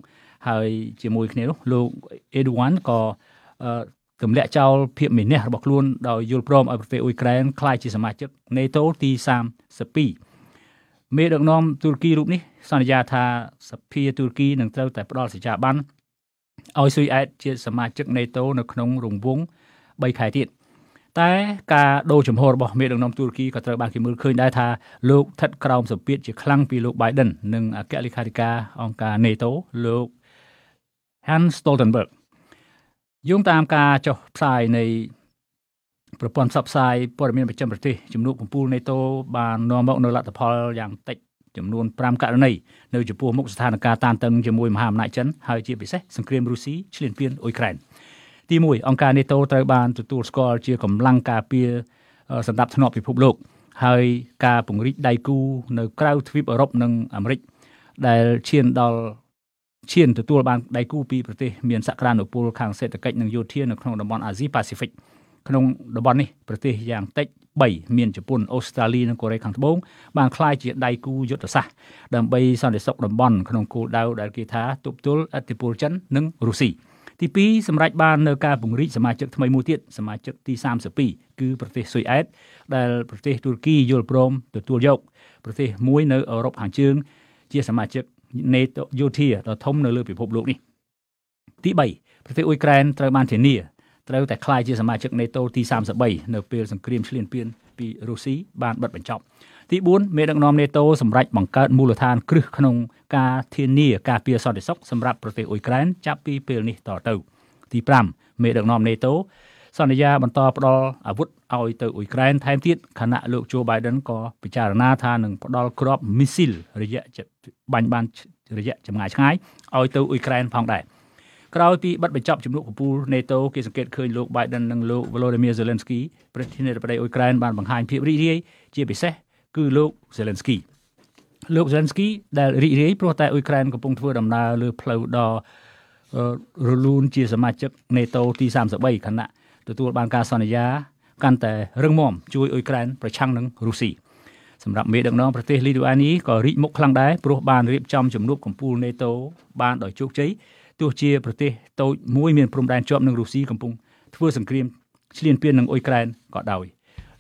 ហើយជាមួយគ្នានោះលោកអេឌូវ៉ាន់ក៏ ទម្លាក់ចោលភាពមេនះរបស់ខ្លួនដោយយល់ព្រមឲ្យប្រទេសអ៊ុយក្រែនក្លាយជាសមាជិក NATO ទី32មេដឹកនាំទូរគីរូបនេះសន្យាថាសភាទូរគីនឹងត្រូវតែផ្ដល់សេចក្ដីបានឲ្យស៊ុយអែតជាសមាជិក NATO នៅក្នុងរង្វង់3ខែទៀតតែការដូរចំហរបស់មេដឹកនាំទូរគីក៏ត្រូវបានគេមើលឃើញដែរថាលោកស្ថិតក្រោមសម្ពាធជាខ្លាំងពីលោក Biden និងអគ្គលេខាធិការអង្គការ NATO លោក Hans Stoltenberg យោងតាមការចុះផ្សាយនៃប្រព័ន្ធផ្សព្វផ្សាយព័ត៌មានប្រចាំប្រទេសជំនួបកំពូល NATO បាននាំមកនៅលទ្ធផលយ៉ាងតិចចំនួន5ករណីនៅចំពោះមុខស្ថានភាពតានតឹងជាមួយមហាអំណាចចិនហើយជាពិសេសសង្គ្រាមរុស្ស៊ីឈ្លានពានអ៊ុយក្រែនទី1អង្គការ NATO ត្រូវបានទទួលស្គាល់ជាកម្លាំងការពារសម្ដាប់ធ្នាប់ពិភពលោក ហើយការពង្រីកដៃគូនៅក្រៅទ្វីបអឺរ៉ុបនិងអាមេរិកដែលឈានដល់ ឈានទទួលបានដៃគូពីប្រទេសមានសក្តានុពលខាងសេដ្ឋកិច្ចនិងយោធានៅក្នុងតំបន់អាស៊ីប៉ាស៊ីហ្វិកក្នុងតំបន់នេះប្រទេសយ៉ាងតិច3មានជប៉ុនអូស្ត្រាលីនិងកូរ៉េខាងត្បូងបានក្លាយជាដៃគូយុទ្ធសាស្ត្រដើម្បីសន្តិសុខតំបន់ក្នុងគោលដៅដែលគេថាទប់ទល់អធិបុលចិននិងរុស្ស៊ីទី2សម្រាប់បាននៅការពង្រីកសមាជិកថ្មីមួយទៀតសមាជិកទី32គឺប្រទេសស៊ុយអែតដែលប្រទេសទូរគីយល់ព្រមទទួលយកប្រទេសមួយនៅអឺរ៉ុបខាងជើងជាសមាជិក NATO យោធាដ៏ធំនៅលើពិភពលោកនេះទី3ប្រទេសអ៊ុយក្រែនត្រូវបានធានាត្រូវតែក្លាយជាសមាជិក NATO ទី33នៅពេលសង្គ្រាមឈ្លានពានពីរុស្ស៊ីបានបិទបញ្ចប់ទី4មេដឹកនាំ NATO សម្រេចបង្កើតមូលដ្ឋានគ្រឹះក្នុងការធានាការពារសន្តិសុខសម្រាប់ប្រទេសអ៊ុយក្រែនចាប់ពីពេលនេះតទៅទី5មេដឹកនាំ NATO សន្យាបន្តផ្ដល់អាវុធឲ្យទៅអ៊ុយក្រែនថែមទៀតខណៈលោក Joe Biden ក៏ពិចារណាថានឹងផ្ដល់គ្រាប់មីស៊ីលរយៈបាញ់បានរយៈចម្ងាយឆ្ងាយឲ្យទៅអ៊ុយក្រែនផងដែរក្រោយពីបិទបញ្ចប់ជំនួបកំពូល NATO គេសង្កេតឃើញលោក Biden និងលោក Volodymyr Zelensky ប្រធានាធិបតីអ៊ុយក្រែនបានបង្ហាញភាពរីករាយជាពិសេសគឺលោក Zelensky លោក Zelensky ដែលរីករាយព្រោះតែអ៊ុយក្រែនកំពុងធ្វើដំណើរលើផ្លូវដ៏រលូនជាសមាជិក NATO ទី33ខណៈ ទទួលបានការសន្យាកាន់តែរឹងមាំជួយអ៊ុយក្រែនប្រឆាំងនឹងរុស្ស៊ីសម្រាប់មេដឹកនាំប្រទេសលីទូអានីក៏រីកមុខខ្លាំងដែរព្រោះបានរៀបចំជំនួបកំពូល NATO បានដោយជោគជ័យទោះជាប្រទេសតូចមួយមានព្រំដែនជាប់នឹងរុស្ស៊ីកំពុងធ្វើសង្គ្រាមឈ្លានពាននឹងអ៊ុយក្រែនក៏ដោយ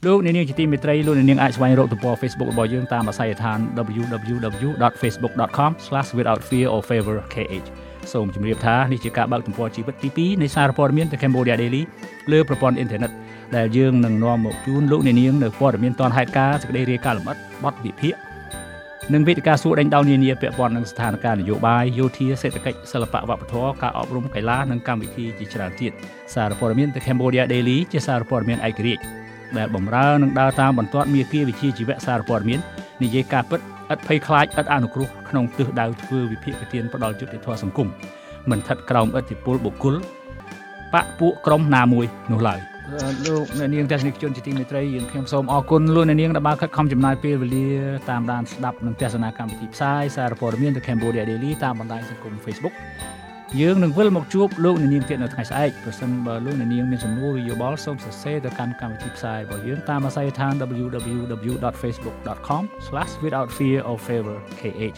លោកអ្នកនាងជាទីមេត្រីលោកអ្នកនាងអាចស្វែងរកទំព័រ Facebook របស់យើងតាមអាស័យដ្ឋាន www.facebook.com/withoutfearorfavorkh សូមជម្រាបថានេះជាការបើកទំព័រជីវិតទី2នៃសារព័ត៌មាន The Cambodia Daily លើប្រព័ន្ធអ៊ីនធឺណិតដែលយើងនឹងនាំមកជូនលោកអ្នកនាងនៅព័ត៌មានទាន់ហេតុការណ៍សេចក្តីរាយការណ៍លម្អិតបទវិភាគនិងវេទិកាសួរដេញដោលនានាពាក់ព័ន្ធនឹងស្ថានភាពនយោបាយយោធាសេដ្ឋកិច្ចសិល្បៈវប្បធម៌ការអប់រំកីឡានិងកម្មវិធីជាច្រើនទៀតសារព័ត៌មាន The Cambodia Daily ជាសារព័ត៌មានឯករាជ្យដែលបំរើនឹងដើរតាមបន្ទាត់មាគ៌ាវិជាជីវៈសារព័ត៌មាននិយាយការពិត ឥតភ័យខ្លាចឥតអនុគ្រោះក្នុងទិសដៅធ្វើវិភាគទានផ្ដាល់យុត្តិធម៌សង្គមមិនស្ថិតក្រោមឥទ្ធិពលបុគ្គលបកពួកក្រុមណាមួយនោះឡើយលោកអ្នកនាងទស្សនិកជនជាទីមេត្រីយើងខ្ញុំសូមអរគុណលោកអ្នកនាងដែលបានខិតខំចំណាយពេលវេលាតាមដានស្ដាប់និងទស្សនាកម្មវិធីផ្សាយសារព័ត៌មាន The Cambodia Daily តាមបណ្ដាញសង្គម Facebook យើងនឹងវិលមកជួបលោកអ្នកនាងទៀតនៅថ្ងៃស្អែកប្រសិនបើលោកអ្នកនាងមានសំណួរឬយោបល់សូមសរសេរទៅកាន់កម្មវិធីផ្សាយរបស់យើងតាមអាស័យដ្ឋាន www.facebook.com/withoutfearorfavorkh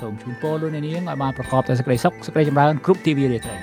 សូមជូនពរលោកអ្នកនាងឲ្យបានប្រកបដោយសេចក្តីសុខសេចក្តីចម្រើនគ្រប់ទិវារាត្រី